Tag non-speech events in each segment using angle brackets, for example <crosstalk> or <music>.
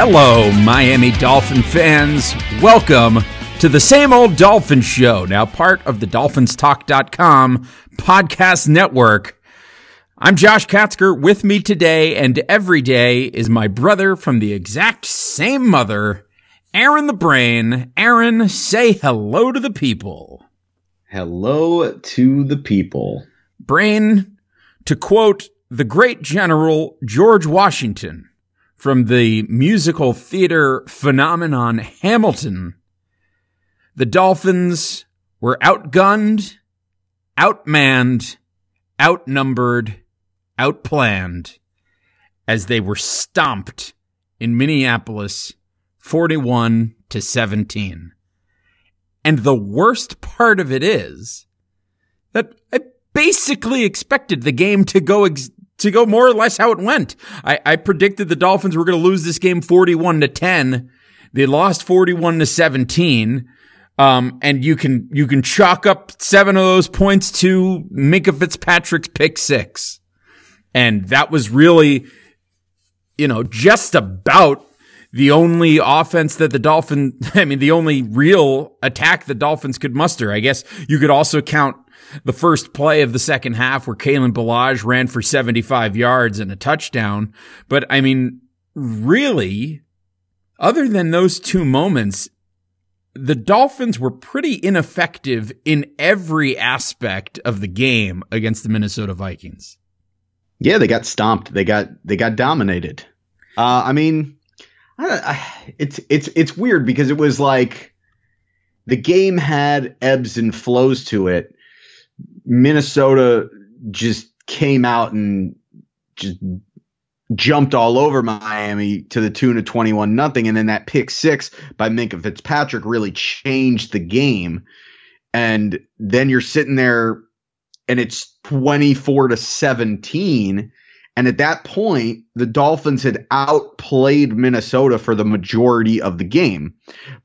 Hello, Miami Dolphin fans. Welcome to the same old Dolphin show, now part of the dolphinstalk.com podcast network. I'm Josh Katzker. With me today and every day is my brother from the exact same mother, Aaron the Brain. Aaron, say hello to the people. Hello to the people. Brain, to quote the great general George Washington, from the musical theater phenomenon Hamilton, the Dolphins were outgunned, outmanned, outnumbered, outplanned as they were stomped in Minneapolis 41 to 17. And the worst part of it is that I basically expected the game to go ex- to go more or less how it went. I, I predicted the Dolphins were going to lose this game 41 to 10. They lost 41 to 17. Um, and you can, you can chalk up seven of those points to Minkah Fitzpatrick's pick six. And that was really, you know, just about the only offense that the Dolphin, <laughs> I mean, the only real attack the Dolphins could muster. I guess you could also count the first play of the second half where Kalen Ballage ran for 75 yards and a touchdown. But I mean, really, other than those two moments, the Dolphins were pretty ineffective in every aspect of the game against the Minnesota Vikings. Yeah, they got stomped. They got they got dominated. Uh, I mean, I, I, it's it's it's weird because it was like the game had ebbs and flows to it, Minnesota just came out and just jumped all over Miami to the tune of 21 nothing. And then that pick six by Minkah Fitzpatrick really changed the game. And then you're sitting there and it's 24 to 17. And at that point, the Dolphins had outplayed Minnesota for the majority of the game.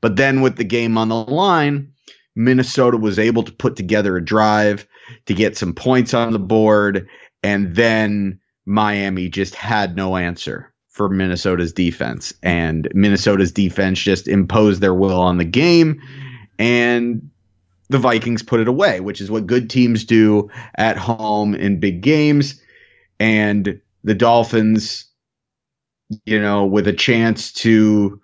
But then with the game on the line, Minnesota was able to put together a drive to get some points on the board, and then Miami just had no answer for Minnesota's defense. And Minnesota's defense just imposed their will on the game, and the Vikings put it away, which is what good teams do at home in big games. And the Dolphins, you know, with a chance to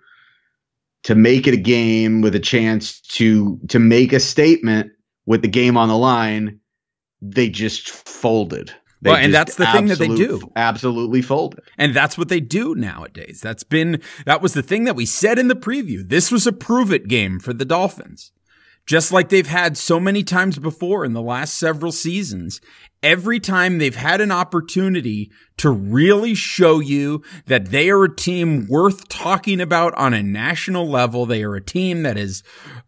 to make it a game with a chance to to make a statement with the game on the line, they just folded. They well, and that's the thing that they do. Absolutely folded. And that's what they do nowadays. That's been, that was the thing that we said in the preview. This was a prove it game for the Dolphins. Just like they've had so many times before in the last several seasons. Every time they've had an opportunity to really show you that they are a team worth talking about on a national level. They are a team that is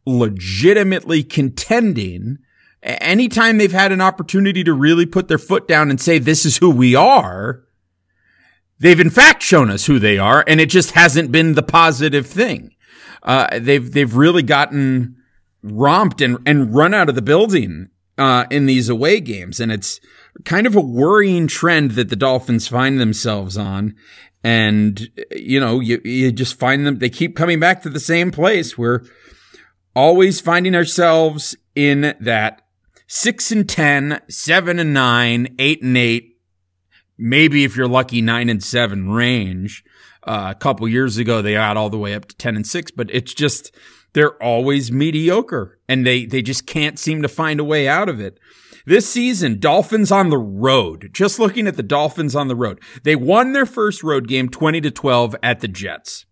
legitimately contending anytime they've had an opportunity to really put their foot down and say, this is who we are, they've in fact shown us who they are, and it just hasn't been the positive thing. Uh, they've, they've really gotten romped and, and run out of the building, uh, in these away games. And it's kind of a worrying trend that the Dolphins find themselves on. And, you know, you, you just find them, they keep coming back to the same place. We're always finding ourselves in that six and 10, seven and nine, eight and eight, maybe if you're lucky, nine and seven range. Uh, a couple years ago, they got all the way up to 10 and six, but it's just, they're always mediocre and they, they just can't seem to find a way out of it. This season, Dolphins on the road. Just looking at the Dolphins on the road. They won their first road game 20 to 12 at the Jets.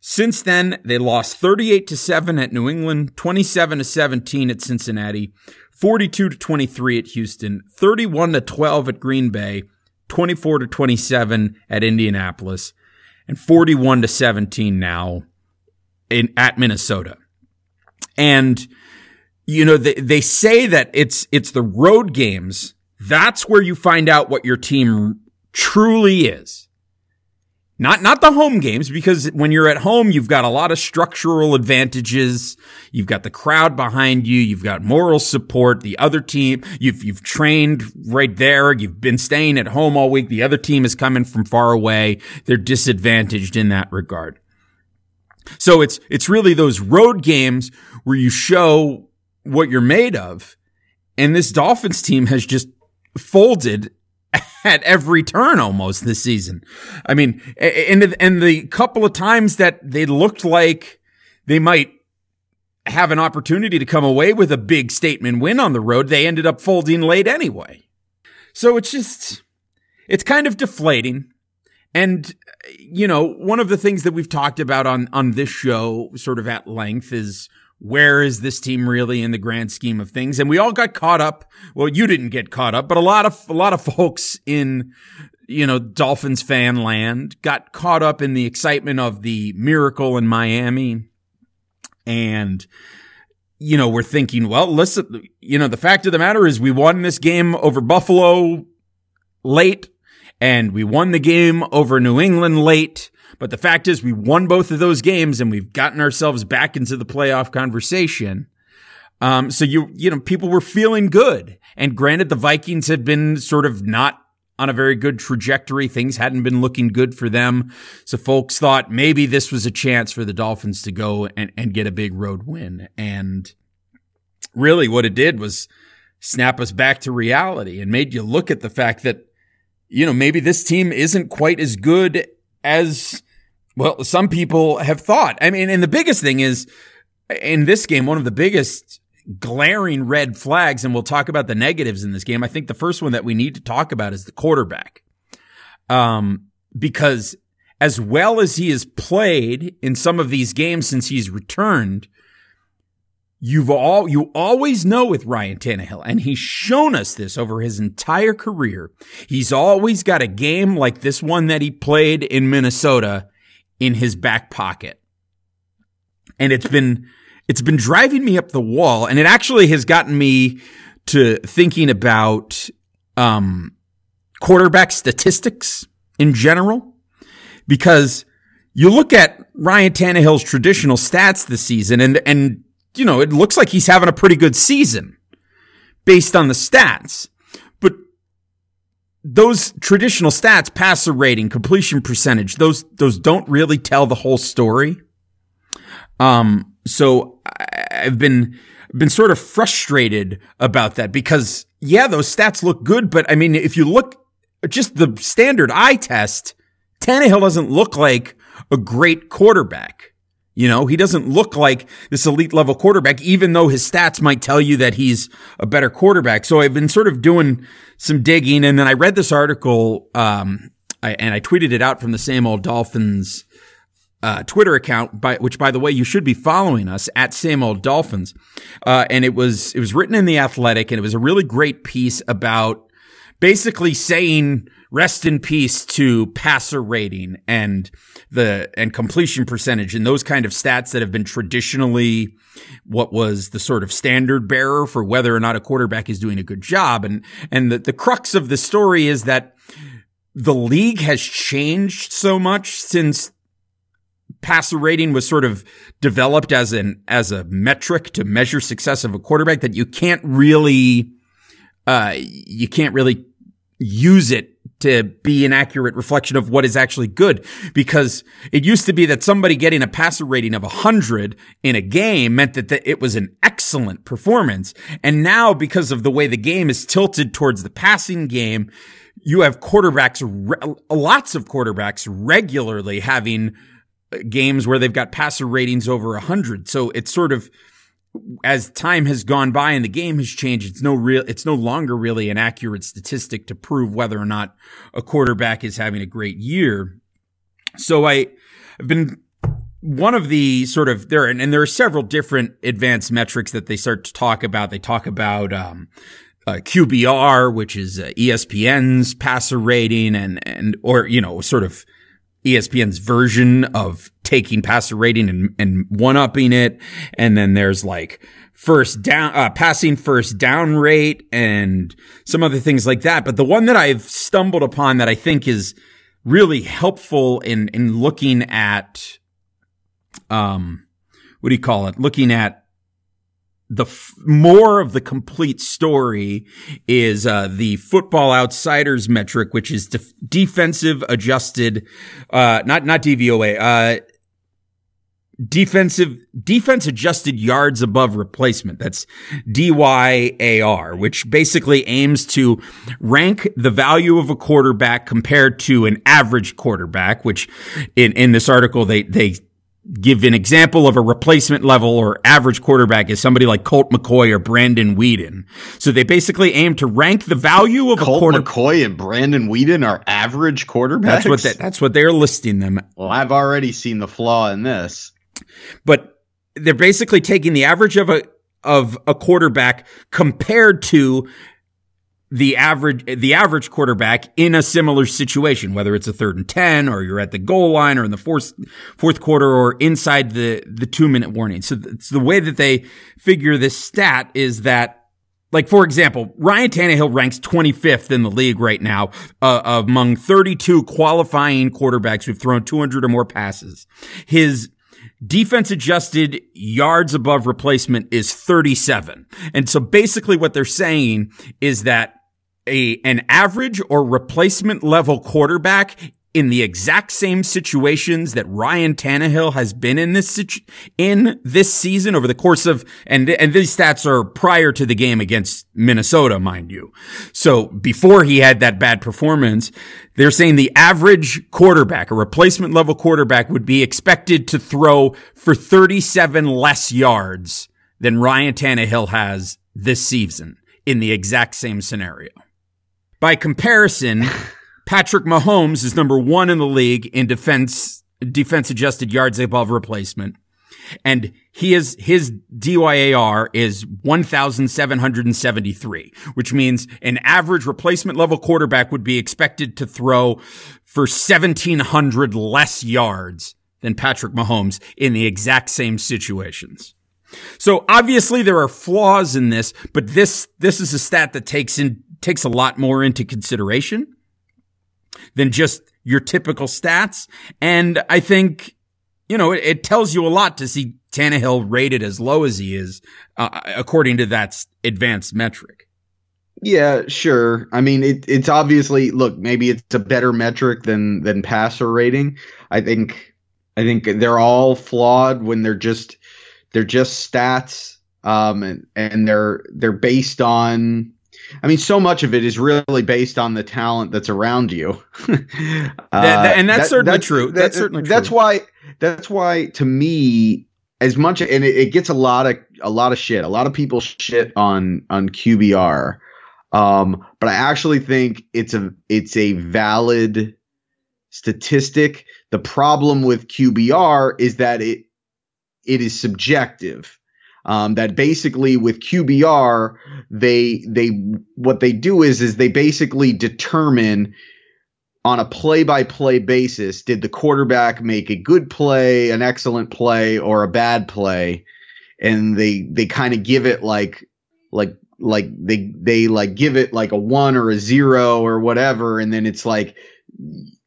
Since then, they lost 38 to 7 at New England, 27 to 17 at Cincinnati, 42 to 23 at Houston, 31 to 12 at Green Bay, 24 to 27 at Indianapolis, and 41 to 17 now in at Minnesota. And you know they they say that it's it's the road games. That's where you find out what your team truly is. Not, not the home games because when you're at home, you've got a lot of structural advantages. You've got the crowd behind you. You've got moral support. The other team, you've, you've trained right there. You've been staying at home all week. The other team is coming from far away. They're disadvantaged in that regard. So it's, it's really those road games where you show what you're made of. And this Dolphins team has just folded <laughs> at every turn almost this season. I mean, and, and the couple of times that they looked like they might have an opportunity to come away with a big statement win on the road, they ended up folding late anyway. So it's just, it's kind of deflating. And, you know, one of the things that we've talked about on, on this show sort of at length is where is this team really in the grand scheme of things? And we all got caught up. Well, you didn't get caught up, but a lot of, a lot of folks in, you know, Dolphins fan land got caught up in the excitement of the miracle in Miami. And, you know, we're thinking, well, listen, you know, the fact of the matter is we won this game over Buffalo late and we won the game over New England late. But the fact is we won both of those games and we've gotten ourselves back into the playoff conversation. Um, so you, you know, people were feeling good. And granted, the Vikings had been sort of not on a very good trajectory. Things hadn't been looking good for them. So folks thought maybe this was a chance for the Dolphins to go and, and get a big road win. And really what it did was snap us back to reality and made you look at the fact that, you know, maybe this team isn't quite as good as, well, some people have thought. I mean, and the biggest thing is in this game, one of the biggest glaring red flags, and we'll talk about the negatives in this game. I think the first one that we need to talk about is the quarterback. Um, because as well as he has played in some of these games since he's returned, you've all, you always know with Ryan Tannehill, and he's shown us this over his entire career. He's always got a game like this one that he played in Minnesota in his back pocket. And it's been, it's been driving me up the wall and it actually has gotten me to thinking about, um, quarterback statistics in general because you look at Ryan Tannehill's traditional stats this season and, and, you know, it looks like he's having a pretty good season based on the stats. But those traditional stats, passer rating, completion percentage, those, those don't really tell the whole story. Um, so I've been been sort of frustrated about that because yeah, those stats look good, but I mean, if you look just the standard eye test, Tannehill doesn't look like a great quarterback. You know, he doesn't look like this elite level quarterback, even though his stats might tell you that he's a better quarterback. So I've been sort of doing some digging and then I read this article, um, I, and I tweeted it out from the same old Dolphins uh, Twitter account, by which, by the way, you should be following us at Same Old Dolphins. Uh, and it was it was written in the Athletic, and it was a really great piece about basically saying rest in peace to passer rating and the and completion percentage and those kind of stats that have been traditionally what was the sort of standard bearer for whether or not a quarterback is doing a good job. And and the, the crux of the story is that the league has changed so much since passer rating was sort of developed as an as a metric to measure success of a quarterback that you can't really uh you can't really use it to be an accurate reflection of what is actually good because it used to be that somebody getting a passer rating of 100 in a game meant that it was an excellent performance and now because of the way the game is tilted towards the passing game you have quarterbacks lots of quarterbacks regularly having uh, games where they've got passer ratings over 100. So it's sort of as time has gone by and the game has changed, it's no real, it's no longer really an accurate statistic to prove whether or not a quarterback is having a great year. So I, have been one of the sort of there, and, and, there are several different advanced metrics that they start to talk about. They talk about, um, uh, QBR, which is uh, ESPN's passer rating and, and, or, you know, sort of ESPN's version of taking passer rating and, and one upping it. And then there's like first down, uh, passing first down rate and some other things like that. But the one that I've stumbled upon that I think is really helpful in, in looking at, um, what do you call it? Looking at the f- more of the complete story is uh, the football outsiders metric, which is def- defensive adjusted, uh, not not DVOA, uh, defensive defense adjusted yards above replacement. That's DYAR, which basically aims to rank the value of a quarterback compared to an average quarterback, which in, in this article they they give an example of a replacement level or average quarterback is somebody like Colt McCoy or Brandon Weeden. So they basically aim to rank the value of Colt a quarter. McCoy and Brandon Weeden are average quarterbacks. That's what that, that's what they're listing them. Well, I've already seen the flaw in this. But they're basically taking the average of a of a quarterback compared to the average the average quarterback in a similar situation, whether it's a third and ten, or you're at the goal line, or in the fourth fourth quarter, or inside the the two minute warning. So it's the way that they figure this stat is that. Like, for example, Ryan Tannehill ranks 25th in the league right now uh, among 32 qualifying quarterbacks who've thrown 200 or more passes. His defense adjusted yards above replacement is 37. And so basically what they're saying is that a, an average or replacement level quarterback in the exact same situations that Ryan Tannehill has been in this situ- in this season over the course of and and these stats are prior to the game against Minnesota, mind you. So before he had that bad performance, they're saying the average quarterback, a replacement level quarterback, would be expected to throw for 37 less yards than Ryan Tannehill has this season in the exact same scenario. By comparison. <laughs> Patrick Mahomes is number one in the league in defense, defense adjusted yards above replacement. And he is, his DYAR is 1,773, which means an average replacement level quarterback would be expected to throw for 1,700 less yards than Patrick Mahomes in the exact same situations. So obviously there are flaws in this, but this, this is a stat that takes in, takes a lot more into consideration than just your typical stats. And I think, you know, it, it tells you a lot to see Tannehill rated as low as he is, uh, according to that advanced metric. Yeah, sure. I mean, it, it's obviously look. Maybe it's a better metric than than passer rating. I think I think they're all flawed when they're just they're just stats, um, and, and they're they're based on I mean, so much of it is really based on the talent that's around you. <laughs> uh, that, and that's that, certainly that's, true. That, that's certainly true. That's why. That's why, to me, as much and it, it, gets a lot of a lot of shit. A lot of people shit on on QBR, um, but I actually think it's a it's a valid statistic. The problem with QBR is that it it is subjective um, that basically with QBR they they what they do is is they basically determine on a play by play basis did the quarterback make a good play, an excellent play, or a bad play, and they they kind of give it like like like they they like give it like a one or a zero or whatever, and then it's like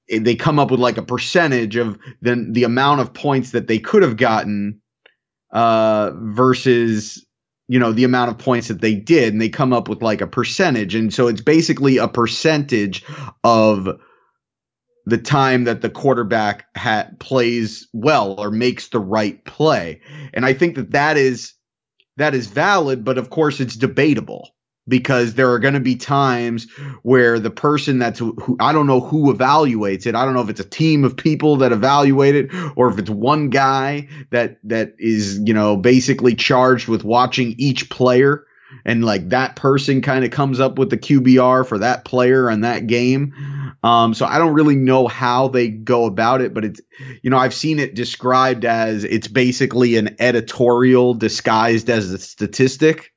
they come up with like a percentage of then the amount of points that they could have gotten uh, versus you know the amount of points that they did and they come up with like a percentage. And so it's basically a percentage of the time that the quarterback ha- plays well or makes the right play. And i think that that is that is valid but of course it's debatable because there are going to be times where the person that's who I don't know who evaluates it. I don't know if it's a team of people that evaluate it or if it's one guy that that is, you know, basically charged with watching each player and like that person kind of comes up with the QBR for that player and that game. Um, so I don't really know how they go about it, but it's, you know, I've seen it described as it's basically an editorial disguised as a statistic.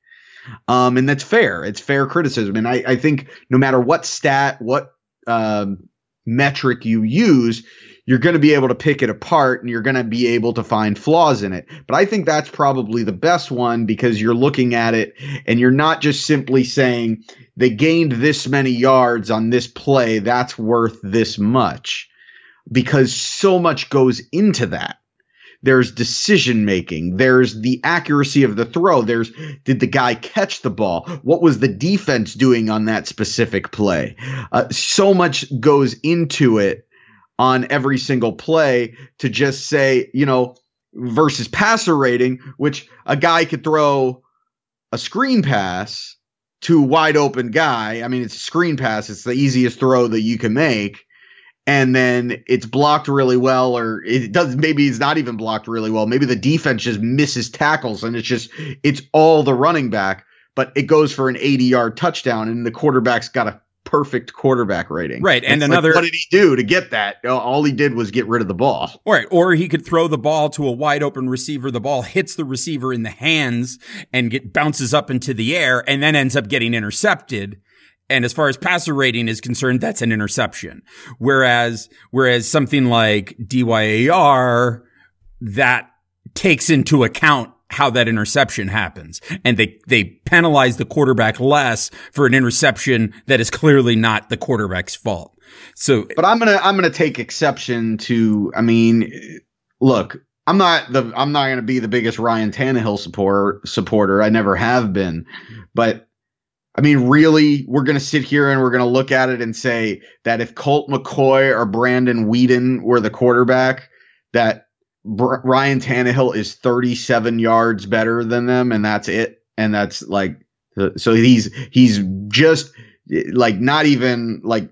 Um, and that's fair. It's fair criticism. And I, I think no matter what stat, what um, metric you use, you're going to be able to pick it apart and you're going to be able to find flaws in it. But I think that's probably the best one because you're looking at it and you're not just simply saying they gained this many yards on this play, that's worth this much. Because so much goes into that. There's decision making. There's the accuracy of the throw. There's did the guy catch the ball? What was the defense doing on that specific play? Uh, so much goes into it on every single play to just say, you know, versus passer rating, which a guy could throw a screen pass to a wide open guy. I mean, it's a screen pass. It's the easiest throw that you can make. And then it's blocked really well, or it does. Maybe it's not even blocked really well. Maybe the defense just misses tackles, and it's just it's all the running back. But it goes for an 80 yard touchdown, and the quarterback's got a perfect quarterback rating. Right. And It's another like, what did he do to get that? All he did was get rid of the ball. Right. Or he could throw the ball to a wide open receiver. The ball hits the receiver in the hands and get bounces up into the air and then ends up getting intercepted. And as far as passer rating is concerned, that's an interception. Whereas, whereas something like DYAR that takes into account how that interception happens. And they, they penalize the quarterback less for an interception that is clearly not the quarterback's fault. So But I'm gonna I'm gonna take exception to. I mean, look, I'm not the I'm not gonna be the biggest Ryan Tannehill supporter supporter. I never have been, but I mean, really, we're gonna sit here and we're gonna look at it and say that if Colt McCoy or Brandon Weeden were the quarterback, that Br- Ryan Tannehill is 37 yards better than them, and that's it. And that's like, so he's he's just like not even like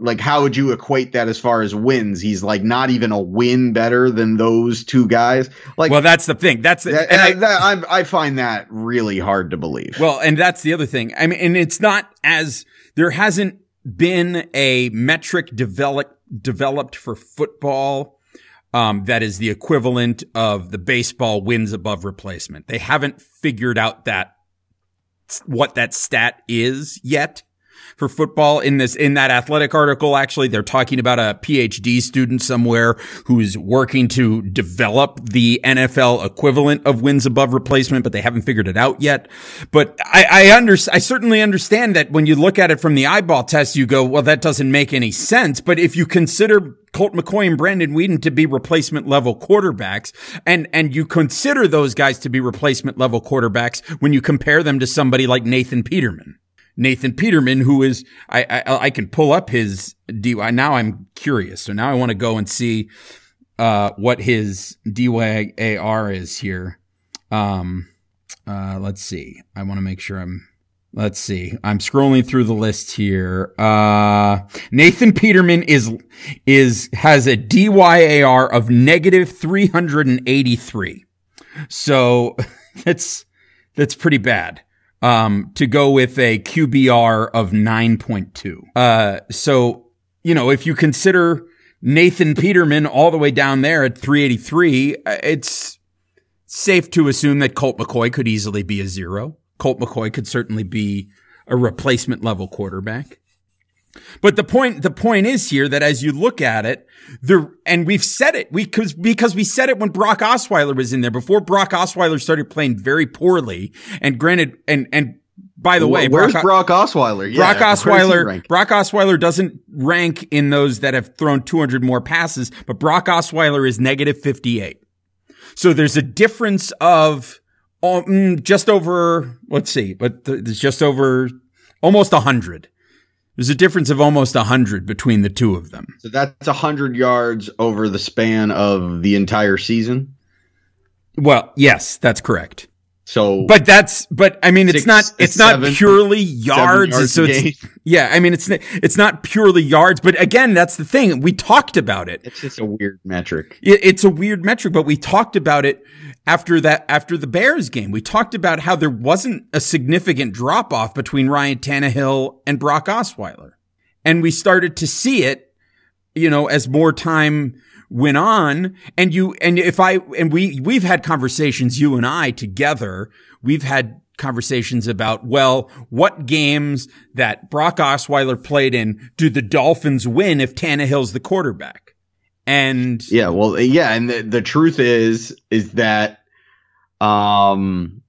like how would you equate that as far as wins? He's like not even a win better than those two guys. Like, well, that's the thing. That's the, that, and I, that, I, I find that really hard to believe. well, and that's the other thing. I mean, and it's not as there hasn't been a metric developed developed for football um, that is the equivalent of the baseball wins above replacement. They haven't figured out that what that stat is yet for football in this in that athletic article actually they're talking about a PhD student somewhere who's working to develop the NFL equivalent of wins above replacement but they haven't figured it out yet. But I I under I certainly understand that when you look at it from the eyeball test you go well that doesn't make any sense. But if you consider Colt McCoy and Brandon Weeden to be replacement level quarterbacks and and you consider those guys to be replacement level quarterbacks when you compare them to somebody like Nathan Peterman Nathan Peterman, who is, I, I, I can pull up his DY. Now I'm curious. So now I want to go and see, uh, what his DYAR is here. Um, uh, let's see. I want to make sure I'm, let's see. I'm scrolling through the list here. Uh, Nathan Peterman is, is, has a DYAR of negative 383. So <laughs> that's, that's pretty bad um, to go with a QBR of 9.2. Uh, so, you know, if you consider Nathan Peterman all the way down there at 383, it's safe to assume that Colt McCoy could easily be a zero. Colt McCoy could certainly be a replacement level quarterback. But the point, the point is here that as you look at it, there, and we've said it, we, cause, because we said it when Brock Osweiler was in there before Brock Osweiler started playing very poorly. And granted, and, and by the way, where's Brock, Brock Osweiler? Yeah, Brock Osweiler, Brock Osweiler doesn't rank in those that have thrown 200 more passes, but Brock Osweiler is negative 58. So there's a difference of um, just over, let's see, but there's just over almost 100. There's a difference of almost 100 between the two of them. So that's 100 yards over the span of the entire season? Well, yes, that's correct. So, but that's, but I mean, it's not, it's seven, not purely yards. yards so it's, yeah, I mean, it's, it's not purely yards, but again, that's the thing. We talked about it. It's just a weird metric. It, it's a weird metric, but we talked about it after that, after the Bears game. We talked about how there wasn't a significant drop off between Ryan Tannehill and Brock Osweiler. And we started to see it, you know, as more time went on and you, and if I, and we, we've had conversations, you and I together, we've had conversations about, well, what games that Brock Osweiler played in do the Dolphins win if Tannehill's the quarterback? And yeah, well, yeah. And the, the truth is, is that, um,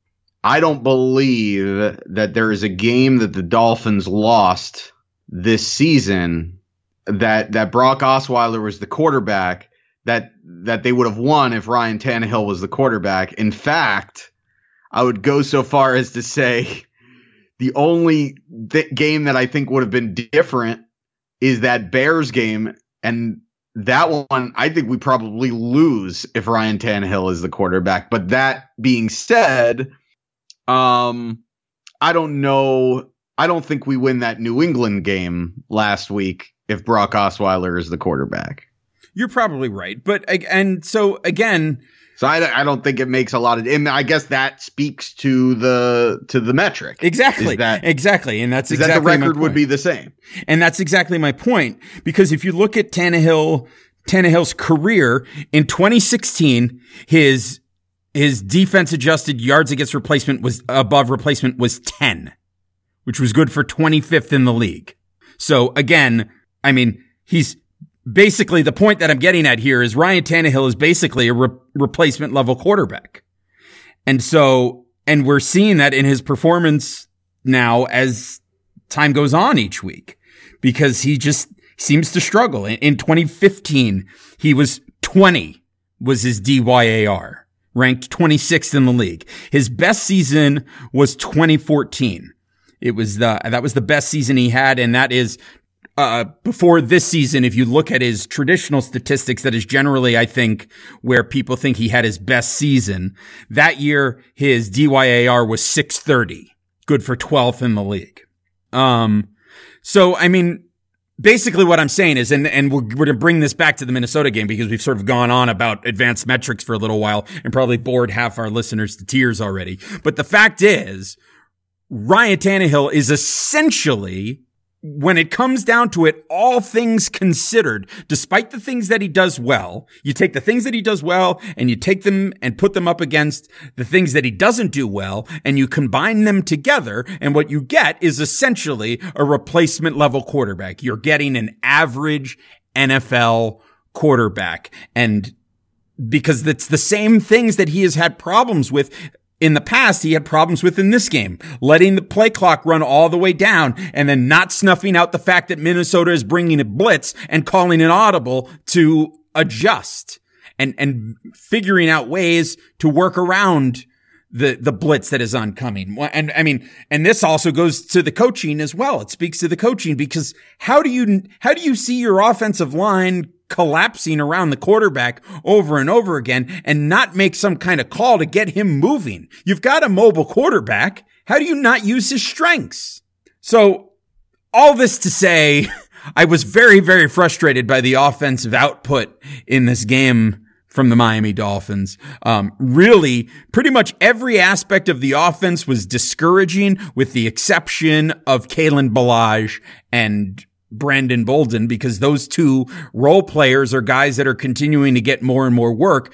I don't believe that there is a game that the Dolphins lost this season that, that Brock Osweiler was the quarterback that, that they would have won if Ryan Tannehill was the quarterback. In fact, I would go so far as to say the only th- game that I think would have been different is that Bears game. And that one, I think we probably lose if Ryan Tannehill is the quarterback. But that being said, um, I don't know. I don't think we win that New England game last week if Brock Osweiler is the quarterback. You're probably right, but and so again, so I, I don't think it makes a lot of. And I guess that speaks to the to the metric. Exactly. That, exactly, and that's exactly that the record would be the same. And that's exactly my point because if you look at Tannehill, Tannehill's career in 2016, his his defense adjusted yards against replacement was above replacement was 10, which was good for 25th in the league. So again, I mean, he's basically the point that I'm getting at here is Ryan Tannehill is basically a re- replacement level quarterback. And so, and we're seeing that in his performance now as time goes on each week because he just seems to struggle. In, in 2015, he was 20 was his DYAR, ranked 26th in the league. His best season was 2014. It was the, that was the best season he had. And that is uh, before this season, if you look at his traditional statistics, that is generally, I think, where people think he had his best season. That year, his DYAR was 630, good for 12th in the league. Um, so, I mean, basically what I'm saying is, and, and we're, we're going to bring this back to the Minnesota game because we've sort of gone on about advanced metrics for a little while and probably bored half our listeners to tears already. But the fact is, Ryan Tannehill is essentially when it comes down to it, all things considered, despite the things that he does well, you take the things that he does well and you take them and put them up against the things that he doesn't do well and you combine them together. And what you get is essentially a replacement level quarterback. You're getting an average NFL quarterback. And because it's the same things that he has had problems with in the past, he had problems with in this game, letting the play clock run all the way down and then not snuffing out the fact that Minnesota is bringing a blitz and calling an audible to adjust and, and figuring out ways to work around the, the blitz that is oncoming. And I mean, and this also goes to the coaching as well. It speaks to the coaching because how do you, how do you see your offensive line collapsing around the quarterback over and over again and not make some kind of call to get him moving. You've got a mobile quarterback. How do you not use his strengths? So all this to say, <laughs> I was very, very frustrated by the offensive output in this game from the Miami Dolphins. Um, really, pretty much every aspect of the offense was discouraging with the exception of Kalen Ballage and Brandon Bolden because those two role players are guys that are continuing to get more and more work.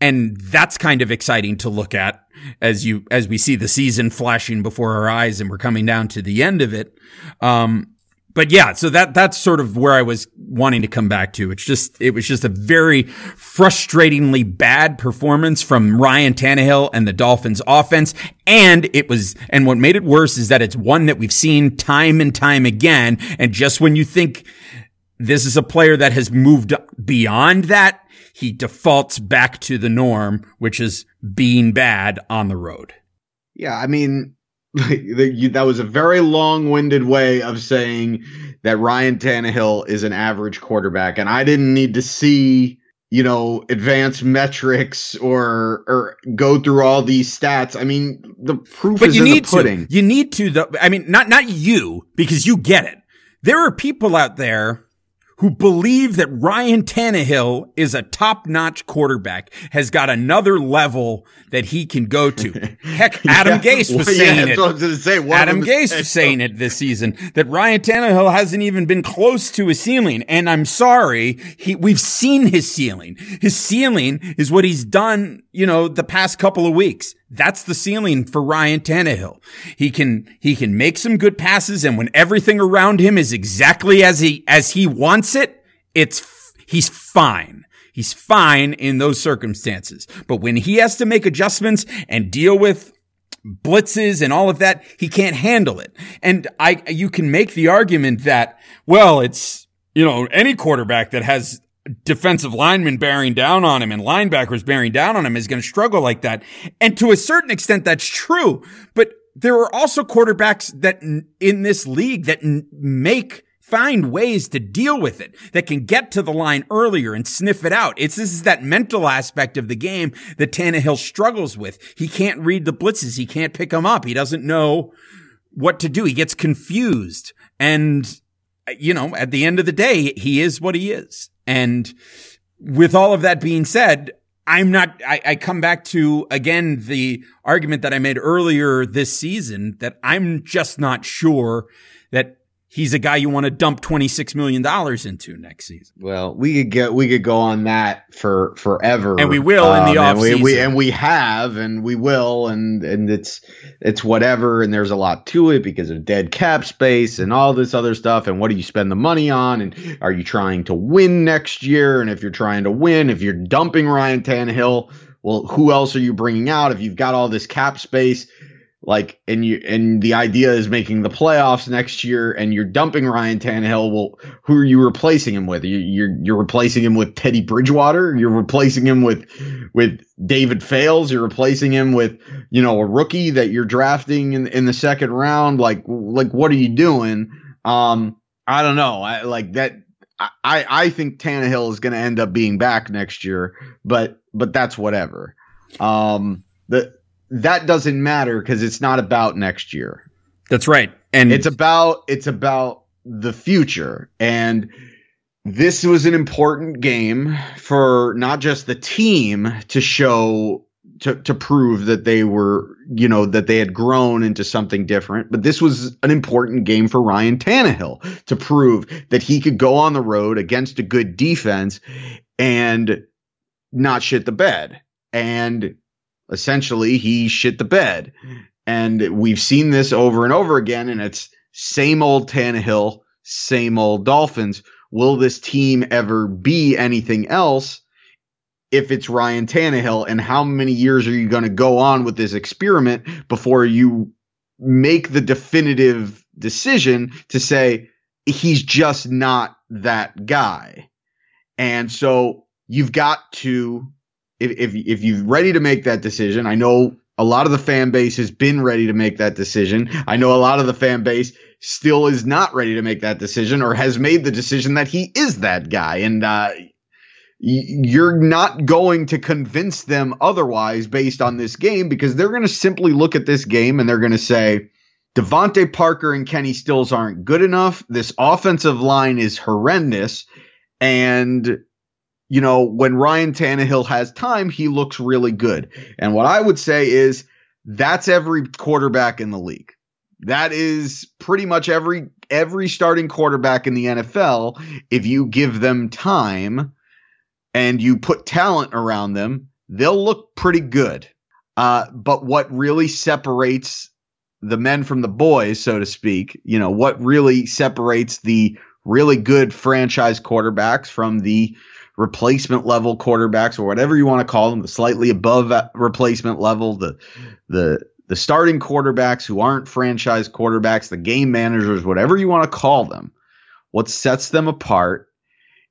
And that's kind of exciting to look at as you, as we see the season flashing before our eyes and we're coming down to the end of it. Um, but yeah, so that, that's sort of where I was wanting to come back to. It's just, it was just a very frustratingly bad performance from Ryan Tannehill and the Dolphins offense. And it was, and what made it worse is that it's one that we've seen time and time again. And just when you think this is a player that has moved beyond that, he defaults back to the norm, which is being bad on the road. Yeah. I mean, that was a very long-winded way of saying that Ryan Tannehill is an average quarterback, and I didn't need to see you know advanced metrics or or go through all these stats. I mean, the proof but is you in need the pudding. To. You need to. The, I mean, not not you because you get it. There are people out there who believe that Ryan Tannehill is a top notch quarterback, has got another level that he can go to. <laughs> Heck, Adam yeah, Gase was well, saying yeah, it. Say, Adam Gase was saying it this season that Ryan Tannehill hasn't even been close to his ceiling. And I'm sorry, he, we've seen his ceiling. His ceiling is what he's done, you know, the past couple of weeks. That's the ceiling for Ryan Tannehill. He can, he can make some good passes. And when everything around him is exactly as he, as he wants it, it's, he's fine. He's fine in those circumstances. But when he has to make adjustments and deal with blitzes and all of that, he can't handle it. And I, you can make the argument that, well, it's, you know, any quarterback that has defensive linemen bearing down on him and linebackers bearing down on him is going to struggle like that. And to a certain extent, that's true. But there are also quarterbacks that in this league that make find ways to deal with it, that can get to the line earlier and sniff it out. It's this is that mental aspect of the game that Tannehill struggles with. He can't read the blitzes. He can't pick them up. He doesn't know what to do. He gets confused. And, you know, at the end of the day, he is what he is. And with all of that being said, I'm not, I, I, come back to again the argument that I made earlier this season that I'm just not sure that he's a guy you want to dump $26 million into next season. Well, we could get, we could go on that for forever. And we will um, in the um, offseason. And we, and we have, and we will. And, and it's, it's whatever. And there's a lot to it because of dead cap space and all this other stuff. And what do you spend the money on? And are you trying to win next year? And if you're trying to win, if you're dumping Ryan Tannehill, well, who else are you bringing out? If you've got all this cap space, like and you and the idea is making the playoffs next year and you're dumping Ryan Tannehill. Well, who are you replacing him with? You, you're you're replacing him with Teddy Bridgewater. You're replacing him with with David Fales. You're replacing him with you know a rookie that you're drafting in in the second round. Like like what are you doing? Um, I don't know. I like that. I I think Tannehill is going to end up being back next year, but but that's whatever. Um, the that doesn't matter because it's not about next year. That's right. And it's about it's about the future. And this was an important game for not just the team to show to, to prove that they were, you know, that they had grown into something different. But this was an important game for Ryan Tannehill to prove that he could go on the road against a good defense and not shit the bed. And essentially he shit the bed. And we've seen this over and over again, and it's same old Tannehill, same old Dolphins. Will this team ever be anything else if it's Ryan Tannehill? And how many years are you going to go on with this experiment before you make the definitive decision to say he's just not that guy? And so you've got to if if if you're ready to make that decision, I know a lot of the fan base has been ready to make that decision. I know a lot of the fan base still is not ready to make that decision or has made the decision that he is that guy. And uh, you're not going to convince them otherwise based on this game because they're going to simply look at this game and they're going to say, DeVante Parker and Kenny Stills aren't good enough. This offensive line is horrendous. And you know, when Ryan Tannehill has time, he looks really good. And what I would say is that's every quarterback in the league. That is pretty much every every starting quarterback in the NFL. If you give them time and you put talent around them, they'll look pretty good. Uh, but what really separates the men from the boys, so to speak, you know, what really separates the really good franchise quarterbacks from the replacement level quarterbacks or whatever you want to call them, the slightly above replacement level, the the the starting quarterbacks who aren't franchise quarterbacks, the game managers, whatever you want to call them. What sets them apart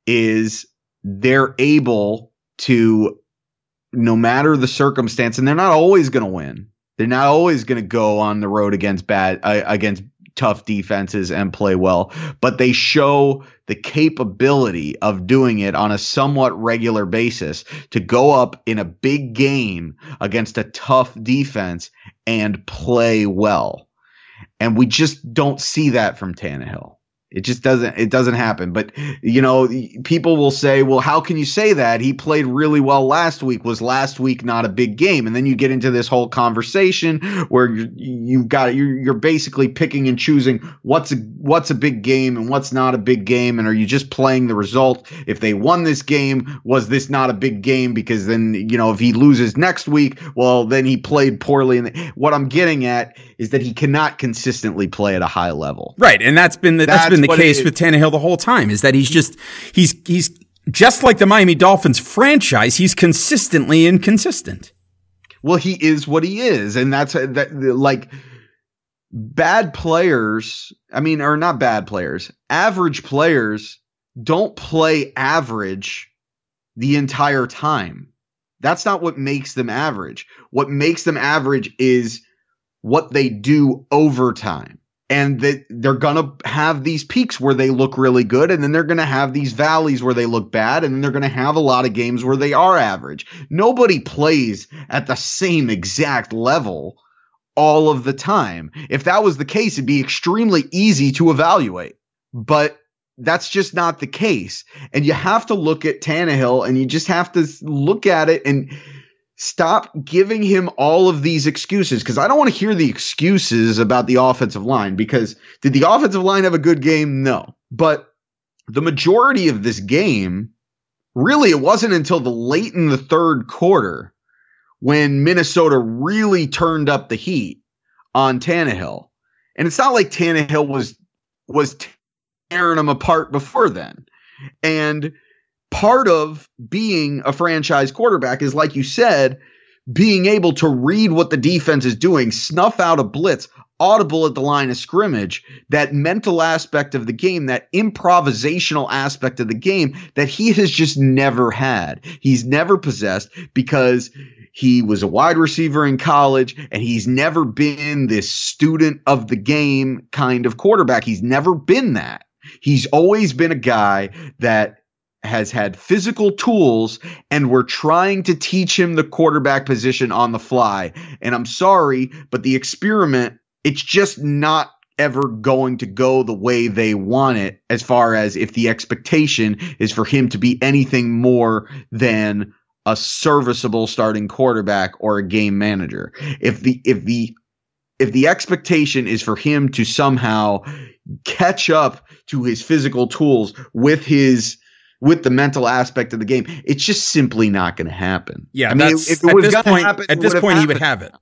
is they're able to no matter the circumstance and they're not always going to win. They're not always going to go on the road against bad uh, against tough defenses and play well, but they show the capability of doing it on a somewhat regular basis to go up in a big game against a tough defense and play well. And we just don't see that from Tannehill. It just doesn't it doesn't happen. But you know, people will say, "Well, how can you say that? He played really well last week. Was last week not a big game?" And then you get into this whole conversation where you, have got you're, you're basically picking and choosing what's a what's a big game and what's not a big game, and are you just playing the result? If they won this game, was this not a big game? Because then you know, if he loses next week, well, then he played poorly. And what I'm getting at is that he cannot consistently play at a high level. Right, and that's been the, that's, that's been the case with Tannehill the whole time. Is that he's just he's he's just like the Miami Dolphins franchise. He's consistently inconsistent. Well, he is what he is, and that's uh, that like bad players. I mean, or not bad players. Average players don't play average the entire time. That's not what makes them average. What makes them average is what they do over time. and that they're gonna have these peaks where they look really good, and then they're gonna have these valleys where they look bad, and then they're gonna have a lot of games where they are average. Nobody plays at the same exact level all of the time. If that was the case, it'd be extremely easy to evaluate. But that's just not the case. And you have to look at Tannehill and you just have to look at it and stop giving him all of these excuses because I don't want to hear the excuses about the offensive line because did the offensive line have a good game? No. But the majority of this game, really, it wasn't until the late in the third quarter when Minnesota really turned up the heat on Tannehill. And it's not like Tannehill was was tearing them apart before then. And part of being a franchise quarterback is, like you said, being able to read what the defense is doing, snuff out a blitz, audible at the line of scrimmage, that mental aspect of the game, that improvisational aspect of the game that he has just never had. He's never possessed because he was a wide receiver in college and he's never been this student of the game kind of quarterback. He's never been that. He's always been a guy that has had physical tools and we're trying to teach him the quarterback position on the fly. And I'm sorry, but the experiment, it's just not ever going to go the way they want it as far as if the expectation is for him to be anything more than a serviceable starting quarterback or a game manager. If the if the if the expectation is for him to somehow catch up to his physical tools with his with the mental aspect of the game, it's just simply not going to happen. Yeah, I mean, if it was going to happen, at this point, happened. he would have it.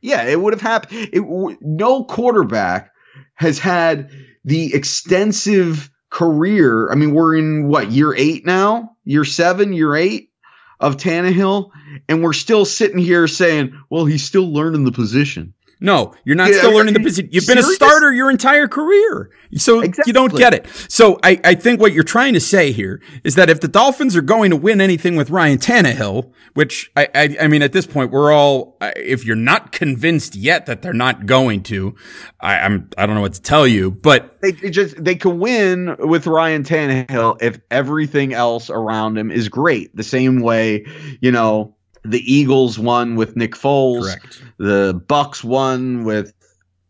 Yeah, it would have happened. It, no quarterback has had the extensive career. I mean, we're in what year eight now, year seven, year eight of Tannehill, and we're still sitting here saying, "Well, he's still learning the position." No, you're not yeah, still learning the position. You've serious? been a starter your entire career. So exactly. you don't get it. So I, I think what you're trying to say here is that if the Dolphins are going to win anything with Ryan Tannehill, which I, I, I mean, at this point, we're all, if you're not convinced yet that they're not going to, I, I'm, I don't know what to tell you, but they, they just, they can win with Ryan Tannehill if everything else around him is great. The same way, you know, the Eagles won with Nick Foles. Correct. The Bucs won with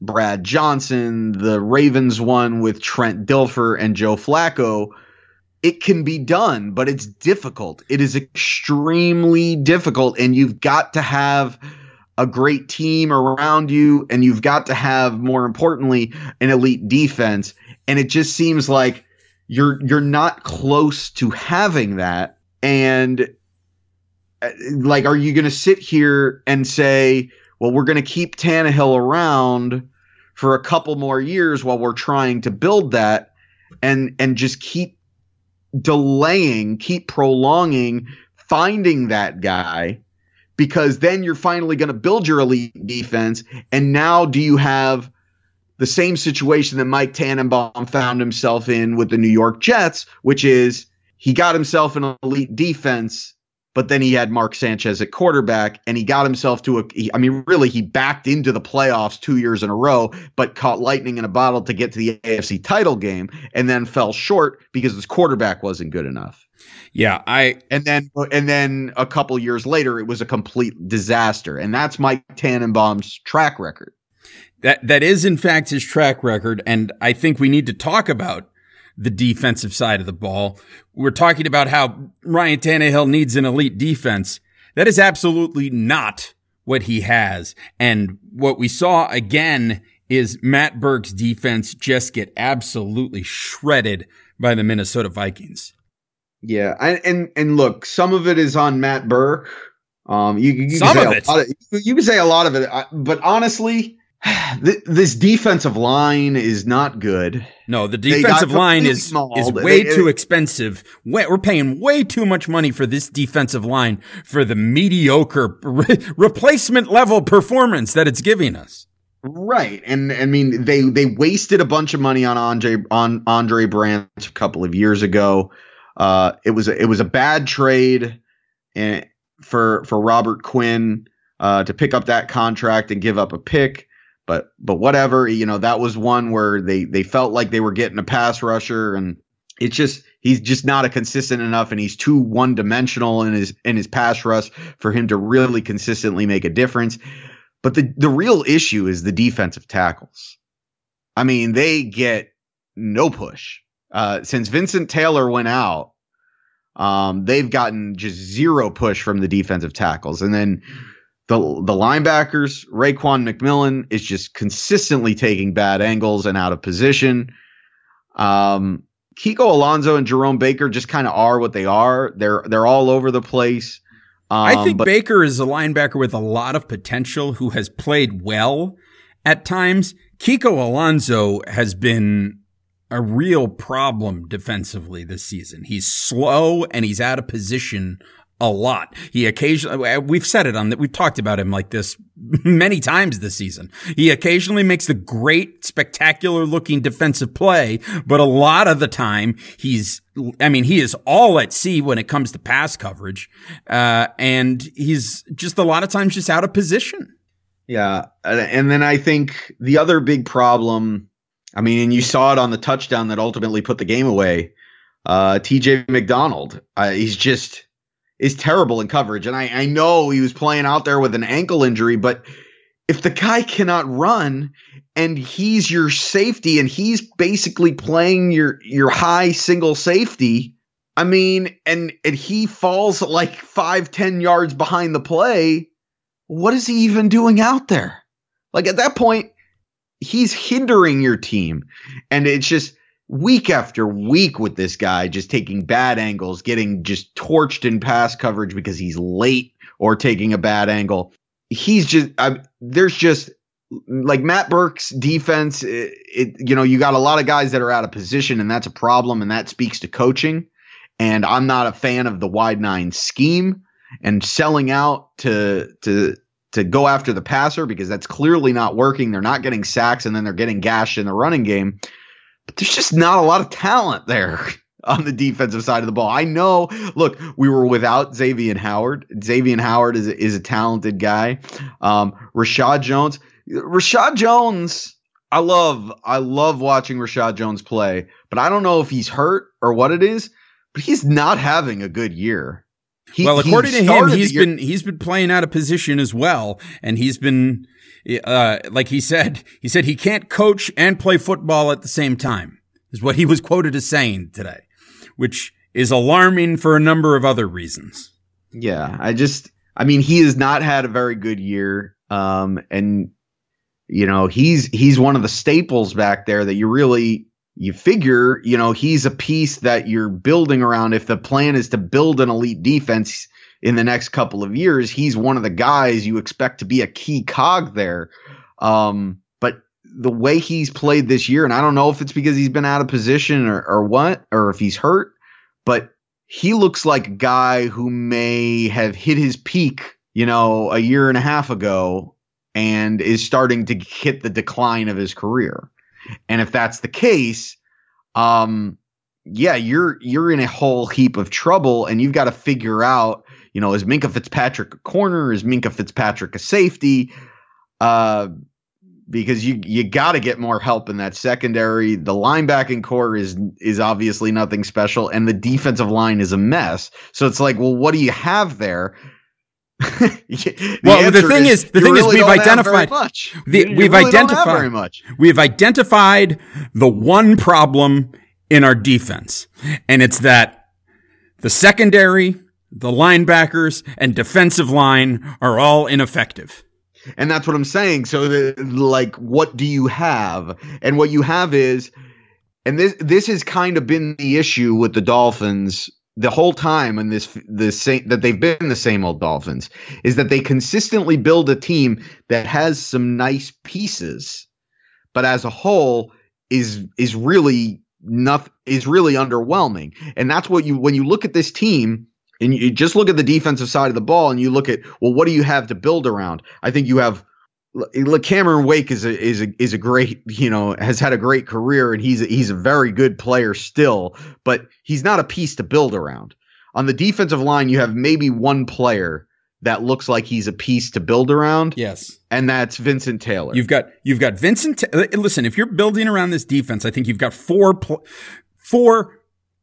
Brad Johnson. The Ravens won with Trent Dilfer and Joe Flacco. It can be done, but it's difficult. It is extremely difficult, and you've got to have a great team around you, and you've got to have, more importantly, an elite defense. And it just seems like you're you're not close to having that. And Uh, like, are you going to sit here and say, well, we're going to keep Tannehill around for a couple more years while we're trying to build that and and just keep delaying, keep prolonging finding that guy? Because then you're finally going to build your elite defense and now do you have the same situation that Mike Tannenbaum found himself in with the New York Jets, which is he got himself an elite defense but then he had Mark Sanchez at quarterback and he got himself to a I mean really he backed into the playoffs 2 years in a row but caught lightning in a bottle to get to the AFC title game and then fell short because his quarterback wasn't good enough. Yeah, I and then and then a couple years later it was a complete disaster and that's Mike Tannenbaum's track record. That that is in fact his track record and I think we need to talk about the defensive side of the ball. We're talking about how Ryan Tannehill needs an elite defense. That is absolutely not what he has. And what we saw again is Matt Burke's defense just get absolutely shredded by the Minnesota Vikings. Yeah, and and look, some of it is on Matt Burke. Um, you, you some of it. Of, you can say a lot of it, but honestly, <sighs> this defensive line is not good. No, the defensive line is small. is way they, too expensive. We're paying way too much money for this defensive line for the mediocre re- replacement level performance that it's giving us. Right, and I mean they they wasted a bunch of money on Andre on Andre Branch a couple of years ago. Uh, it was a, it was a bad trade, and eh, for for Robert Quinn uh, to pick up that contract and give up a pick. But but whatever. You know, that was one where they they felt like they were getting a pass rusher, and it's just he's just not a consistent enough, and he's too one dimensional in his in his pass rush for him to really consistently make a difference. But the the real issue is the defensive tackles. I mean, they get no push uh, since Vincent Taylor went out. Um, they've gotten just zero push from the defensive tackles, and then the the linebackers, Raekwon McMillan is just consistently taking bad angles and out of position. Um, Kiko Alonso and Jerome Baker just kind of are what they are. They're they're all over the place. Um, I think but- Baker is a linebacker with a lot of potential who has played well at times. Kiko Alonso has been a real problem defensively this season. He's slow and he's out of position a lot. He occasionally, we've said it on that. We've talked about him like this <laughs> many times this season. He occasionally makes the great, spectacular looking defensive play, but a lot of the time he's, I mean, he is all at sea when it comes to pass coverage. Uh, and he's just a lot of times just out of position. Yeah. And then I think the other big problem, I mean, and you saw it on the touchdown that ultimately put the game away. Uh, TJ McDonald, uh, he's just, is terrible in coverage. And I, I know he was playing out there with an ankle injury, but if the guy cannot run and he's your safety and he's basically playing your your high single safety, I mean, and and he falls like five, ten yards behind the play, what is he even doing out there? Like at that point, he's hindering your team. And it's just week after week with this guy just taking bad angles, getting just torched in pass coverage because he's late or taking a bad angle. He's just I, there's just like Matt Burke's defense. It, it, you know you got a lot of guys that are out of position, and that's a problem, and that speaks to coaching. And I'm not a fan of the wide nine scheme and selling out to to to go after the passer because that's clearly not working. They're not getting sacks, and then they're getting gashed in the running game but there's just not a lot of talent there <laughs> on the defensive side of the ball. I know, look, we were without Xavier Howard. Xavier Howard is, is a talented guy. Um, Reshad Jones, Reshad Jones, I love, I love watching Reshad Jones play, but I don't know if he's hurt or what it is, but he's not having a good year. He, well, according to him, he's been he's been playing out of position as well, and he's been uh, like he said, he said he can't coach and play football at the same time, is what he was quoted as saying today, which is alarming for a number of other reasons. Yeah, I just, I mean, he has not had a very good year. Um, and, you know, he's, he's one of the staples back there that you really, you figure, you know, he's a piece that you're building around. If the plan is to build an elite defense, in the next couple of years, he's one of the guys you expect to be a key cog there. Um, but the way he's played this year, and I don't know if it's because he's been out of position or, or what, or if he's hurt, but he looks like a guy who may have hit his peak, you know, a year and a half ago and is starting to hit the decline of his career. And if that's the case, um, yeah, you're you're in a whole heap of trouble, and you've got to figure out you know, is Minkah Fitzpatrick a corner? Is Minkah Fitzpatrick a safety? Uh, because you you got to get more help in that secondary. The linebacking corps is is obviously nothing special, and the defensive line is a mess. So it's like, well, what do you have there? <laughs> the well, the thing is, is the thing really is, we've identified. The, we've really identified. We've identified the one problem in our defense, and it's that the secondary the linebackers and defensive line are all ineffective. And that's what I'm saying. So, the, like, what do you have? And what you have is, and this this has kind of been the issue with the Dolphins the whole time, and this the same that they've been the same old Dolphins is that they consistently build a team that has some nice pieces, but as a whole is is really nothing is really underwhelming. And that's what you when you look at this team and you just look at the defensive side of the ball and you look at well what do you have to build around i think you have look cameron wake is a is a is a great you know has had a great career and he's a, he's a very good player still but he's not a piece to build around on the defensive line you have maybe one player that looks like he's a piece to build around. Yes. And that's Vincent Taylor. You've got you've got Vincent listen, if you're building around this defense, I think you've got four pl- four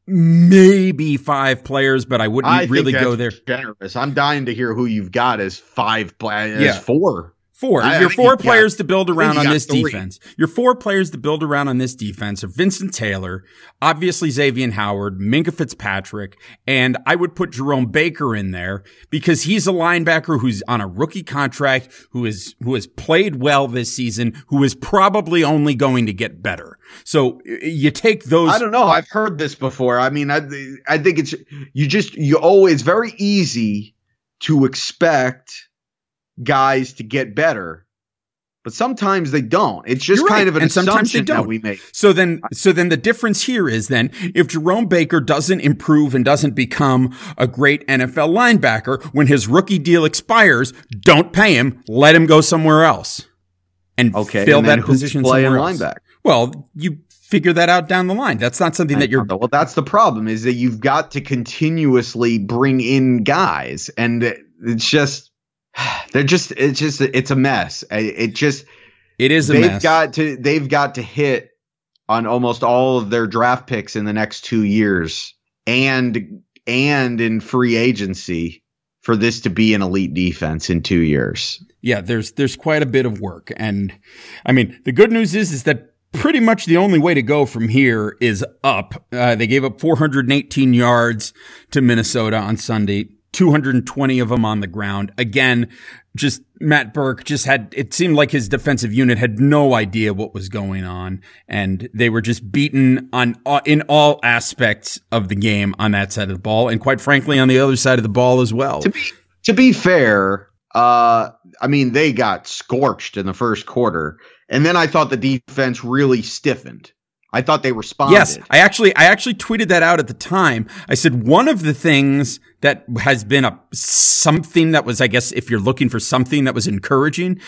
maybe five players, but I wouldn't I really go there. Generous. I'm dying to hear who you've got as five players. Yeah. four. Four. I, Your four players got, to build around on this three. defense. Your four players to build around on this defense are Vincent Taylor, obviously Xavier Howard, Minkah Fitzpatrick, and I would put Jerome Baker in there because he's a linebacker who's on a rookie contract, who is who has played well this season, who is probably only going to get better. So you take those. I don't know. I've heard this before. I mean, I I think it's you just you always very easy to expect guys to get better but sometimes they don't. It's just kind of an and assumption that we make. So then, so then the difference here is then if Jerome Baker doesn't improve and doesn't become a great NFL linebacker when his rookie deal expires, don't pay him. Let him go somewhere else and okay, fill and that position somewhere else. Linebacker? Well, you figure that out down the line. That's not something that you're. Well, that's the problem is that you've got to continuously bring in guys, and it's just <sighs> they're just it's just it's a mess. It just it is a mess. they've mess. got to they've got to hit on almost all of their draft picks in the next two years and and in free agency for this to be an elite defense in two years. Yeah, there's there's quite a bit of work, and I mean the good news is is that pretty much the only way to go from here is up. Uh, they gave up 418 yards to Minnesota on Sunday. 220 of them on the ground. Again, just Matt Burke just had, it seemed like his defensive unit had no idea what was going on. And they were just beaten on, uh, in all aspects of the game on that side of the ball. And quite frankly, on the other side of the ball as well. To be, to be fair, uh, I mean, they got scorched in the first quarter. And then I thought the defense really stiffened. I thought they responded. Yes, I actually, I actually tweeted that out at the time. I said one of the things that has been a something that was, I guess, if you're looking for something that was encouraging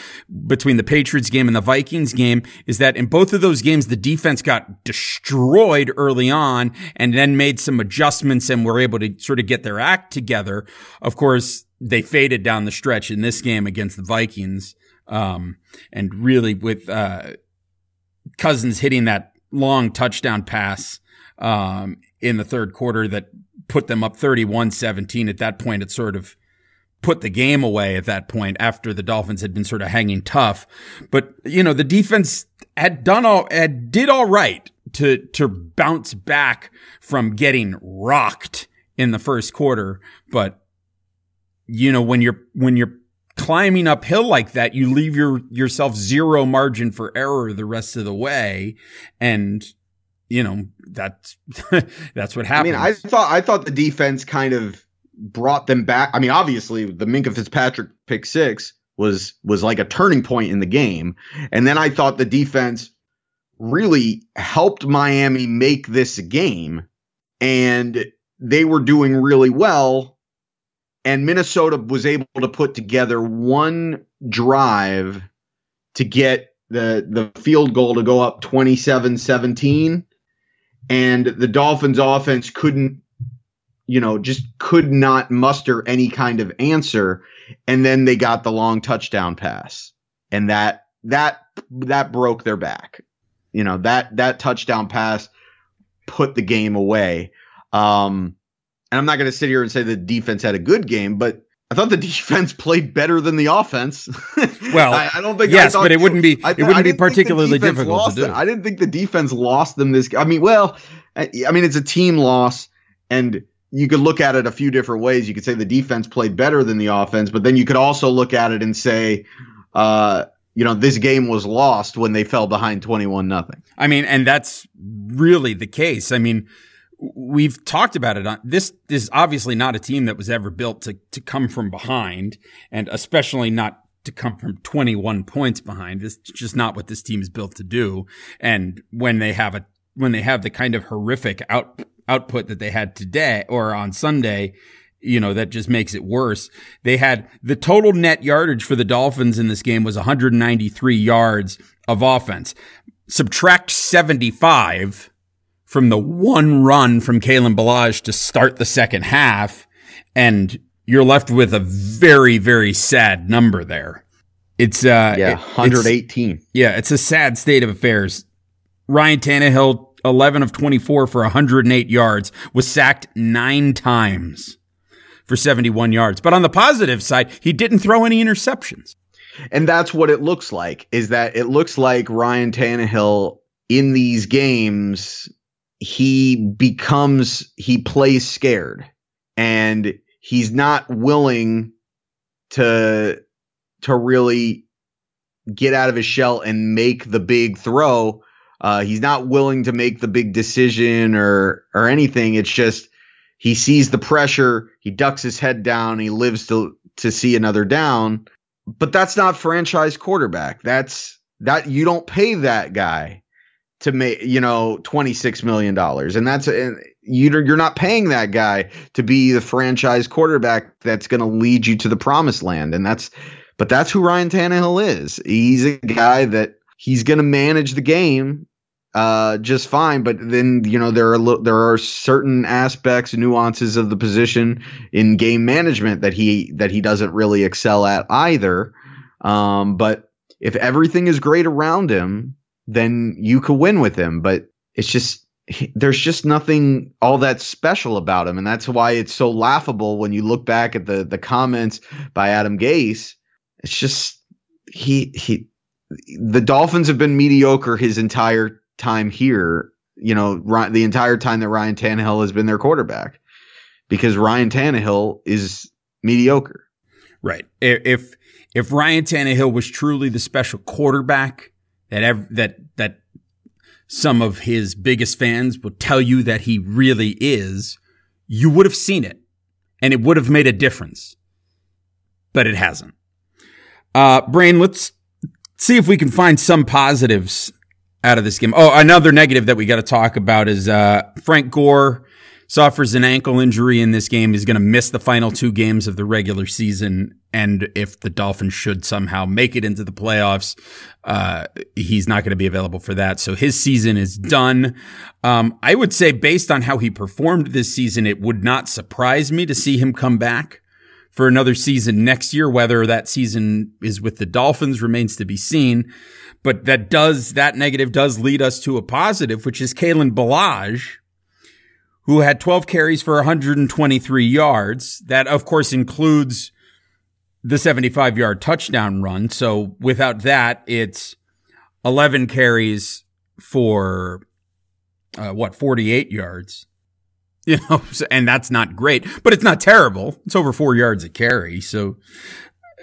between the Patriots game and the Vikings game, is that in both of those games, the defense got destroyed early on and then made some adjustments and were able to sort of get their act together. Of course, they faded down the stretch in this game against the Vikings. Um, and really with, uh, Cousins hitting that long touchdown pass um, in the third quarter that put them up 31-17. At that point, it sort of put the game away at that point after the Dolphins had been sort of hanging tough. But, you know, the defense had done all, had did all right to, to bounce back from getting rocked in the first quarter. But, you know, when you're, when you're climbing uphill like that, you leave your yourself zero margin for error the rest of the way, and you know that's <laughs> that's what happened. I mean, I thought I thought the defense kind of brought them back. I mean, obviously the Minkah Fitzpatrick pick six was was like a turning point in the game, and then I thought the defense really helped Miami make this game, and they were doing really well and Minnesota was able to put together one drive to get the the field goal to go up 27-17 and the Dolphins offense couldn't you know just could not muster any kind of answer. And then they got the long touchdown pass. And that that that broke their back. You know that that touchdown pass put the game away. Um and I'm not going to sit here and say the defense had a good game, but I thought the <laughs> defense played better than the offense. <laughs> well, I, I, don't think. Yes, but it wouldn't be. it wouldn't be particularly difficult to do. It. I didn't think the defense lost them this. I mean, well, I, I mean, it's a team loss, and you could look at it a few different ways. You could say the defense played better than the offense, but then you could also look at it and say, uh, you know, this game was lost when they fell behind twenty-one nothing. I mean, and that's really the case. I mean we've talked about it. This, this is obviously not a team that was ever built to, to come from behind and especially not to come from 21 points behind. It's just not what this team is built to do. And when they have a, when they have the kind of horrific out, output that they had today or on Sunday, you know, that just makes it worse. They had the total net yardage for the Dolphins in this game was 193 yards of offense. Subtract 75 from the one run from Kalen Ballage to start the second half. And you're left with a very, very sad number there. It's uh yeah, 118. it's- yeah, it's a sad state of affairs. Ryan Tannehill, 11 of 24 for 108 yards, was sacked nine times for 71 yards. But on the positive side, he didn't throw any interceptions. And that's what it looks like is that it looks like Ryan Tannehill in these games, he becomes, he plays scared and he's not willing to, to really get out of his shell and make the big throw. Uh, he's not willing to make the big decision or, or anything. It's just, he sees the pressure, he ducks his head down, he lives to, to see another down but that's not franchise quarterback. That's that you don't pay that guy to make you know twenty six million dollars, and that's and you you're not paying that guy to be the franchise quarterback that's going to lead you to the promised land, and that's but that's who Ryan Tannehill is. He's a guy that he's going to manage the game uh, just fine. But then you know there are there are certain aspects, nuances of the position in game management that he that he doesn't really excel at either. Um, but if everything is great around him, then you could win with him. But it's just there's just nothing all that special about him, and that's why it's so laughable when you look back at the the comments by Adam Gase. It's just he he the Dolphins have been mediocre his entire time here. You know, the entire time that Ryan Tannehill has been their quarterback, because Ryan Tannehill is mediocre. Right. If if Ryan Tannehill was truly the special quarterback that ev- that that some of his biggest fans will tell you that he really is, you would have seen it, and it would have made a difference. But it hasn't. Uh, Brain, let's see if we can find some positives out of this game. Oh, another negative that we got to talk about is uh, Frank Gore suffers an ankle injury in this game. He's going to miss the final two games of the regular season. And if the Dolphins should somehow make it into the playoffs, uh, he's not going to be available for that. So his season is done. Um, I would say based on how he performed this season, it would not surprise me to see him come back for another season next year. Whether that season is with the Dolphins remains to be seen. But that does, that negative does lead us to a positive, which is Kalen Ballage, who had 12 carries for 123 yards. That, of course, includes the 75 yard touchdown run. So without that, it's 11 carries for, uh, what, 48 yards. <laughs> You know, and that's not great, but it's not terrible. It's over four yards a carry. So,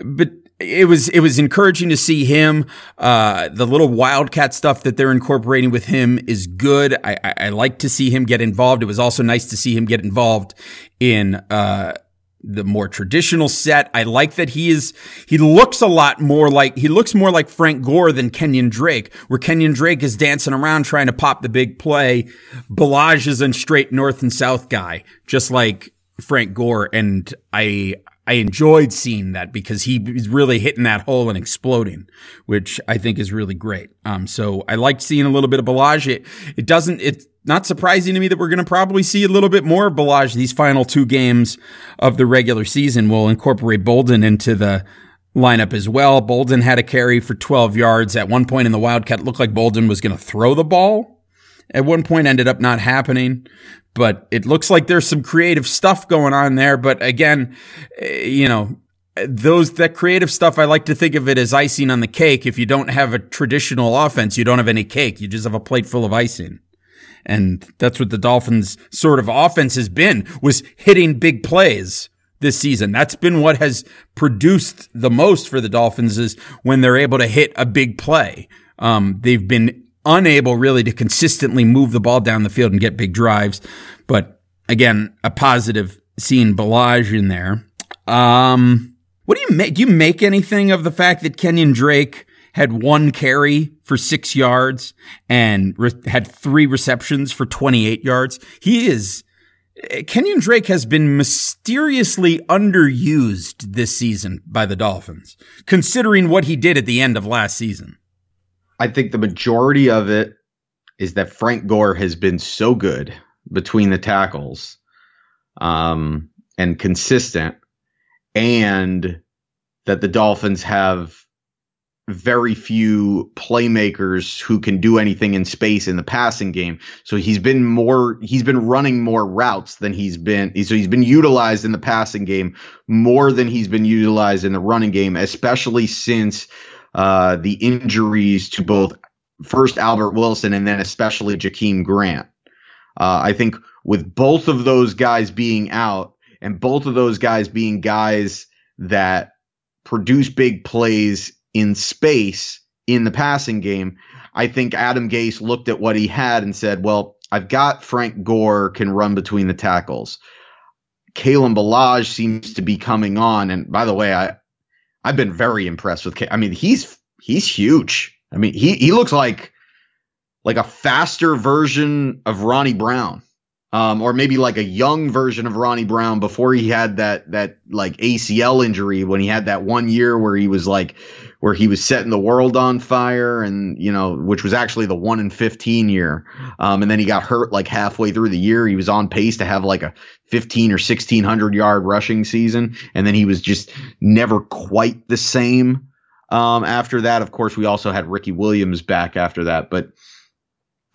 but it was it was encouraging to see him. Uh, the little wildcat stuff that they're incorporating with him is good. I, I, I like to see him get involved. It was also nice to see him get involved in uh, the more traditional set. I like that he is he looks a lot more like he looks more like Frank Gore than Kenyan Drake, where Kenyan Drake is dancing around trying to pop the big play. Ballage is a straight north and south guy, just like Frank Gore, and I I enjoyed seeing that because he is really hitting that hole and exploding, which I think is really great. Um, so I liked seeing a little bit of Ballage. It, it doesn't, it's not surprising to me that we're going to probably see a little bit more of Ballage these final two games of the regular season. We'll incorporate Bolden into the lineup as well. Bolden had a carry for 12 yards. At one point in the Wildcat, looked like Bolden was going to throw the ball. At one point ended up not happening but it looks like there's some creative stuff going on there. But again, eh, you know, those that creative stuff, I like to think of it as icing on the cake. If you don't have a traditional offense, you don't have any cake. You just have a plate full of icing. And that's what the Dolphins sort of offense has been was hitting big plays this season. That's been what has produced the most for the Dolphins is when they're able to hit a big play. Um, they've been unable really to consistently move the ball down the field and get big drives. But again, a positive seeing Ballage in there. Um, what do you make? Do you make anything of the fact that Kenyan Drake had one carry for six yards and re- had three receptions for 28 yards? He is, Kenyan Drake has been mysteriously underused this season by the Dolphins, considering what he did at the end of last season. I think the majority of it is that Frank Gore has been so good between the tackles um, and consistent and that the Dolphins have very few playmakers who can do anything in space in the passing game. So he's been more he's been running more routes than he's been so he's been utilized in the passing game more than he's been utilized in the running game, especially since uh, the injuries to both first Albert Wilson and then especially Jakeem Grant. Uh, I think with both of those guys being out and both of those guys being guys that produce big plays in space in the passing game, I think Adam Gase looked at what he had and said, well, I've got Frank Gore can run between the tackles. Kalen Ballage seems to be coming on. And by the way, I, I've been very impressed with. I mean, he's he's huge. I mean, he he looks like like a faster version of Ronnie Brown um, or maybe like a young version of Ronnie Brown before he had that that like ACL injury when he had that one year where he was like where he was setting the world on fire and you know which was actually the one in 15 year um, and then he got hurt like halfway through the year he was on pace to have like a 15 or 1600 yard rushing season and then he was just never quite the same um, after that. Of course we also had Ricky Williams back after that but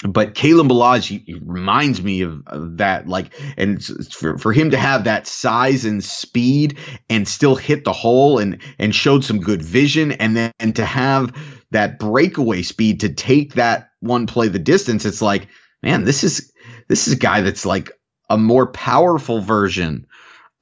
but Kalen Ballage reminds me of, of, that, like, and for, for him to have that size and speed and still hit the hole and, and showed some good vision and then and to have that breakaway speed to take that one play the distance, it's like, man, this is, this is a guy that's like a more powerful version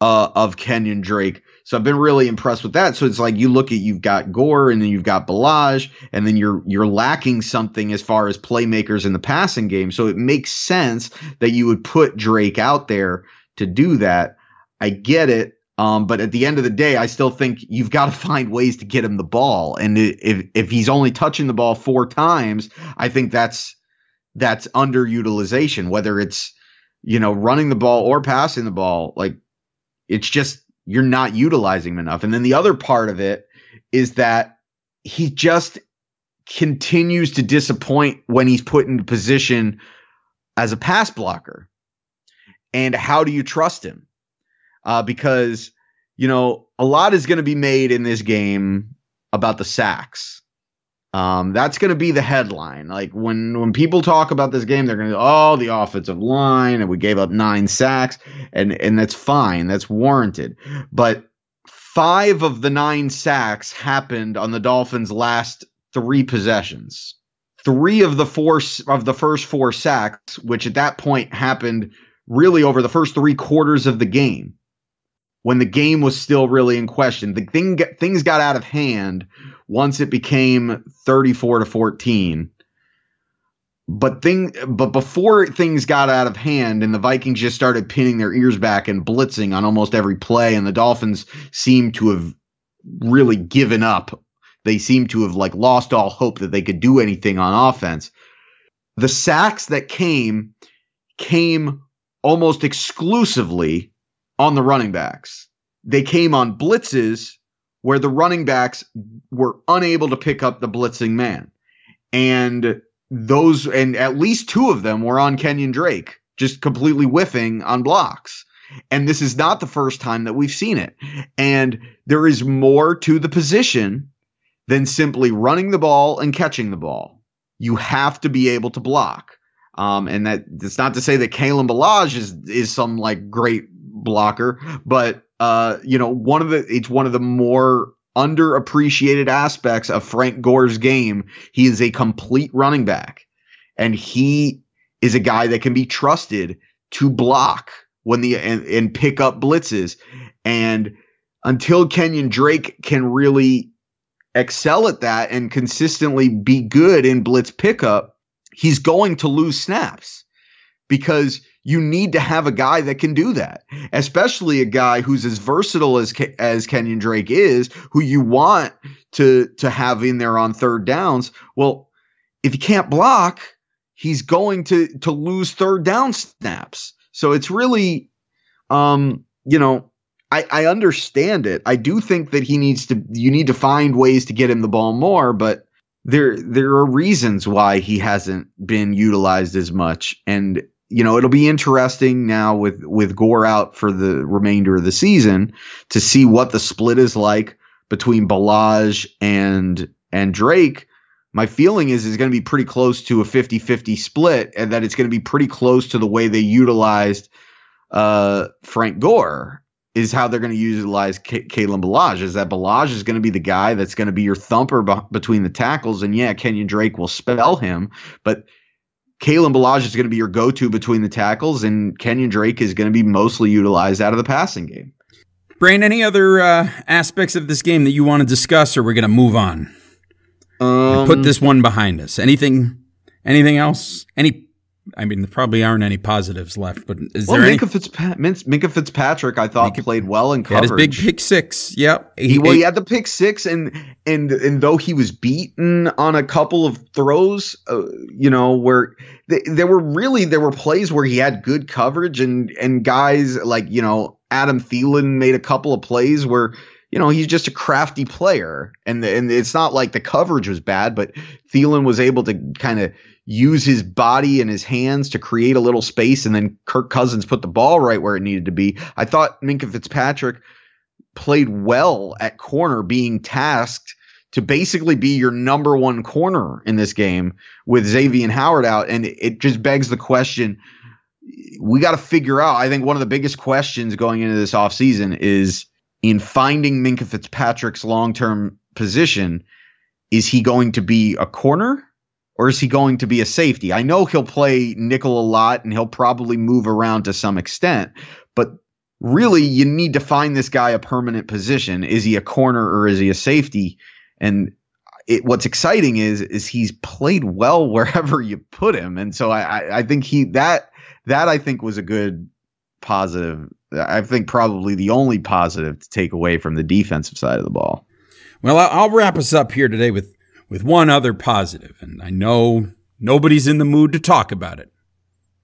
uh, of Kenyan Drake so I've been really impressed with that. So it's like you look at you've got Gore and then you've got Ballage, and then you're you're lacking something as far as playmakers in the passing game. So it makes sense that you would put Drake out there to do that. I get it. Um, but at the end of the day, I still think you've got to <laughs> find ways to get him the ball. And if if he's only touching the ball four times, I think that's that's underutilization. Whether it's you know running the ball or passing the ball, like it's just you're not utilizing him enough. And then the other part of it is that he just continues to disappoint when he's put into position as a pass blocker. And how do you trust him? Uh, because, you know, a lot is going to be made in this game about the sacks. Um, that's going to be the headline. Like when when people talk about this game, they're going to oh the offensive line and we gave up nine sacks and and that's fine, that's warranted. But five of the nine sacks happened on the Dolphins' last three possessions. Three of the four of the first four sacks, which at that point happened really over the first three quarters of the game when the game was still really in question. The thing things got out of hand once it became 34 to 14. But thing but before things got out of hand and the Vikings just started pinning their ears back and blitzing on almost every play and the Dolphins seemed to have really given up. They seemed to have like lost all hope that they could do anything on offense. The sacks that came came almost exclusively on the running backs. They came on blitzes where the running backs were unable to pick up the blitzing man. And those, and at least two of them were on Kenyan Drake, just completely whiffing on blocks. And this is not the first time that we've seen it. And there is more to the position than simply running the ball and catching the ball. You have to be able to block. Um, and that that's not to say that Kalen Ballage is is some like great blocker, but uh, you know, one of the it's one of the more underappreciated aspects of Frank Gore's game. He is a complete running back, and he is a guy that can be trusted to block when the and, and pick up blitzes. And until Kenyan Drake can really excel at that and consistently be good in blitz pickup, he's going to lose snaps because you need to have a guy that can do that, especially a guy who's as versatile as as Kenyan Drake is, who you want to to have in there on third downs. Well, if he can't block, he's going to to lose third down snaps. So it's really, um, you know, I, I understand it. I do think that he needs to. You need to find ways to get him the ball more, but there there are reasons why he hasn't been utilized as much and you know, it'll be interesting now with with Gore out for the remainder of the season to see what the split is like between Ballage and and Drake. My feeling is is going to be pretty close to a 50-50 split and that it's going to be pretty close to the way they utilized uh, Frank Gore is how they're going to utilize K- Kalen Ballage. Is that Ballage is going to be the guy that's going to be your thumper b- between the tackles, and yeah, Kenyan Drake will spell him, but Kalen Ballage is going to be your go-to between the tackles, and Kenyan Drake is going to be mostly utilized out of the passing game. Brain, any other uh, aspects of this game that you want to discuss, or we're going to move on? Um, put this one behind us. Anything? Anything else? Any I mean, there probably aren't any positives left, but is well, there Minkah, any? Fitzpa- Minkah Fitzpatrick, I thought Minkah- played well in He had his big pick six. Yep. He, well, he had the pick six, and and and though he was beaten on a couple of throws, uh, you know, where th- there were really there were plays where he had good coverage, and and guys like you know Adam Thielen made a couple of plays where you know he's just a crafty player, and and it's not like the coverage was bad, but Thielen was able to kind of use his body and his hands to create a little space, and then Kirk Cousins put the ball right where it needed to be. I thought Minkah Fitzpatrick played well at corner, being tasked to basically be your number one corner in this game with Xavier and Howard out. And it just begs the question we got to figure out. I think one of the biggest questions going into this offseason is in finding Minkah Fitzpatrick's long term position, is he going to be a corner? Or is he going to be a safety? I know he'll play nickel a lot and he'll probably move around to some extent, but really you need to find this guy a permanent position. Is he a corner or is he a safety? And it, what's exciting is is he's played well <laughs> wherever you put him, and so I, I, I think he that that I think was a good positive. I think probably the only positive to take away from the defensive side of the ball. Well, I'll wrap us up here today with with one other positive, and I know nobody's in the mood to talk about it,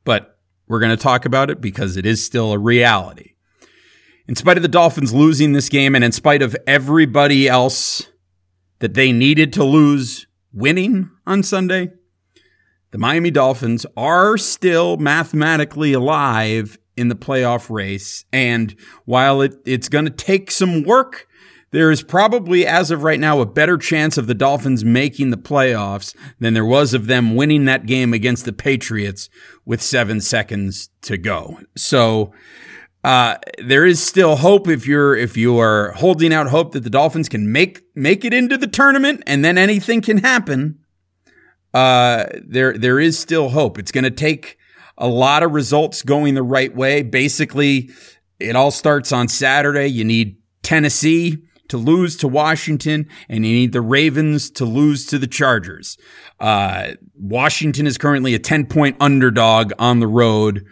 but we're going to talk about it because it is still a reality. In spite of the Dolphins losing this game, and in spite of everybody else that they needed to lose winning on Sunday, the Miami Dolphins are still mathematically alive in the playoff race. And while it, it's going to take some work, there is probably, as of right now, a better chance of the Dolphins making the playoffs than there was of them winning that game against the Patriots with seven seconds to go. So, uh, there is still hope if you're if you are holding out hope that the Dolphins can make make it into the tournament and then anything can happen. Uh, there there is still hope. It's going to take a lot of results going the right way. Basically, it all starts on Saturday. You need Tennessee to lose to Washington, and you need the Ravens to lose to the Chargers. Uh, Washington is currently a 10 point underdog on the road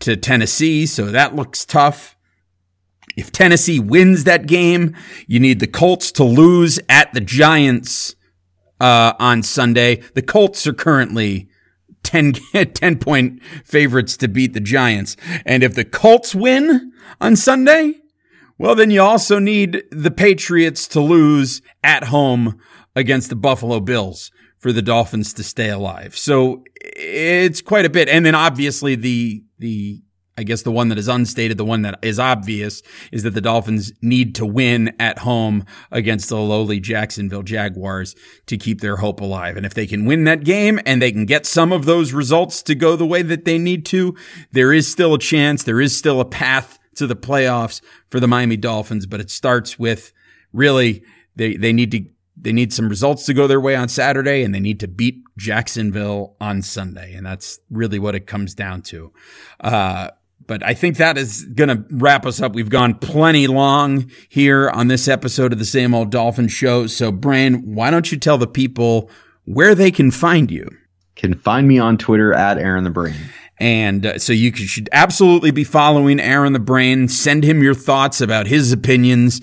to Tennessee, so that looks tough. If Tennessee wins that game, you need the Colts to lose at the Giants uh, on Sunday. The Colts are currently 10, <laughs> 10 point favorites to beat the Giants. And if the Colts win on Sunday, well, then you also need the Patriots to lose at home against the Buffalo Bills for the Dolphins to stay alive. So it's quite a bit. And then obviously the, the, I guess the one that is unstated, the one that is obvious is that the Dolphins need to win at home against the lowly Jacksonville Jaguars to keep their hope alive. And if they can win that game and they can get some of those results to go the way that they need to, there is still a chance. There is still a path to the playoffs for the Miami Dolphins, but it starts with really they, they need to they need some results to go their way on Saturday and they need to beat Jacksonville on Sunday. And that's really what it comes down to. Uh, but I think that is going to wrap us up. We've gone plenty long here on this episode of the Same Old Dolphin Show. So, Brian, why don't you tell the people where they can find you? Can find me on Twitter at Aaron the Brain. And uh, so you should absolutely be following Aaron the Brain. Send him your thoughts about his opinions.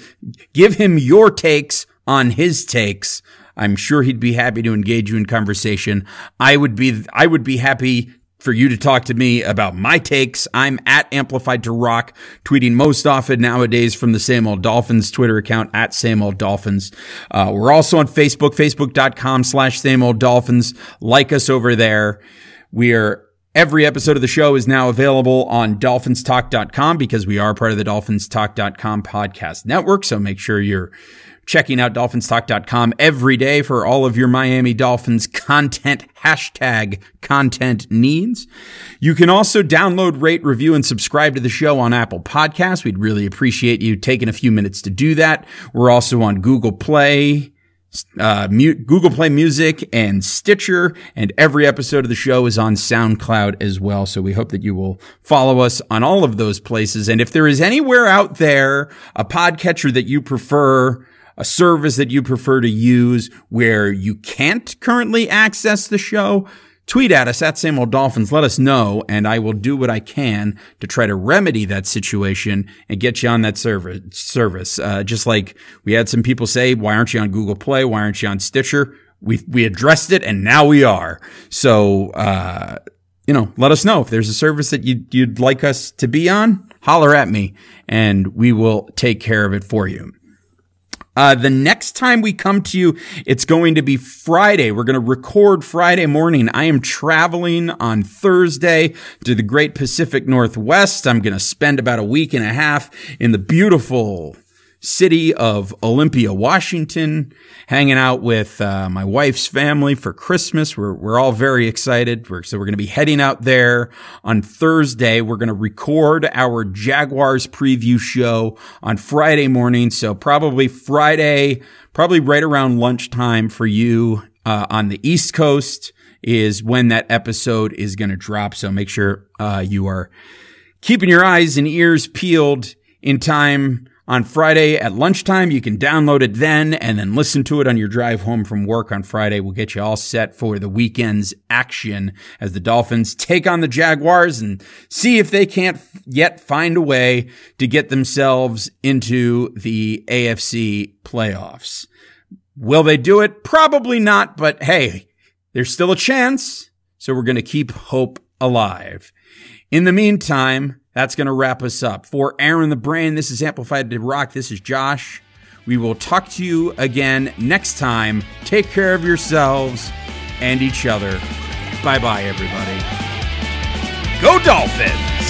Give him your takes on his takes. I'm sure he'd be happy to engage you in conversation. I would be, I would be happy for you to talk to me about my takes. I'm at Amplified to Rock, tweeting most often nowadays from the Same Old Dolphins Twitter account at Same Old Dolphins. Uh, we're also on Facebook, facebook.com slash Same Old Dolphins. Like us over there. We are Every episode of the show is now available on dolphinstalk.com because we are part of the dolphinstalk.com podcast network. So make sure you're checking out dolphinstalk.com every day for all of your Miami Dolphins content, hashtag content needs. You can also download, rate, review, and subscribe to the show on Apple Podcasts. We'd really appreciate you taking a few minutes to do that. We're also on Google Play, uh, Google Play Music and Stitcher, and every episode of the show is on SoundCloud as well. So we hope that you will follow us on all of those places. And if there is anywhere out there a podcatcher that you prefer, a service that you prefer to use where you can't currently access the show, tweet at us at same old dolphins. Let us know, and I will do what I can to try to remedy that situation and get you on that service. Service, uh, just like we had some people say, "Why aren't you on Google Play? Why aren't you on Stitcher?" We we addressed it, and now we are. So, uh, you know, let us know if there's a service that you'd, you'd like us to be on. Holler at me, and we will take care of it for you. Uh, the next time we come to you, it's going to be Friday. We're going to record Friday morning. I am traveling on Thursday to the great Pacific Northwest. I'm going to spend about a week and a half in the beautiful city of Olympia, Washington, hanging out with uh, my wife's family for Christmas. We're, we're all very excited. We're, so we're going to be heading out there on Thursday. We're going to record our Jaguars preview show on Friday morning. So probably Friday, probably right around lunchtime for you uh, on the East Coast is when that episode is going to drop. So make sure uh, you are keeping your eyes and ears peeled in time on Friday at lunchtime. You can download it then and then listen to it on your drive home from work on Friday. We'll get you all set for the weekend's action as the Dolphins take on the Jaguars and see if they can't yet find a way to get themselves into the AFC playoffs. Will they do it? Probably not, but hey, there's still a chance. So we're going to keep hope alive. In the meantime, that's going to wrap us up. For Aaron the Brain, this is Amplified to Rock. This is Josh. We will talk to you again next time. Take care of yourselves and each other. Bye bye, everybody. Go Dolphins!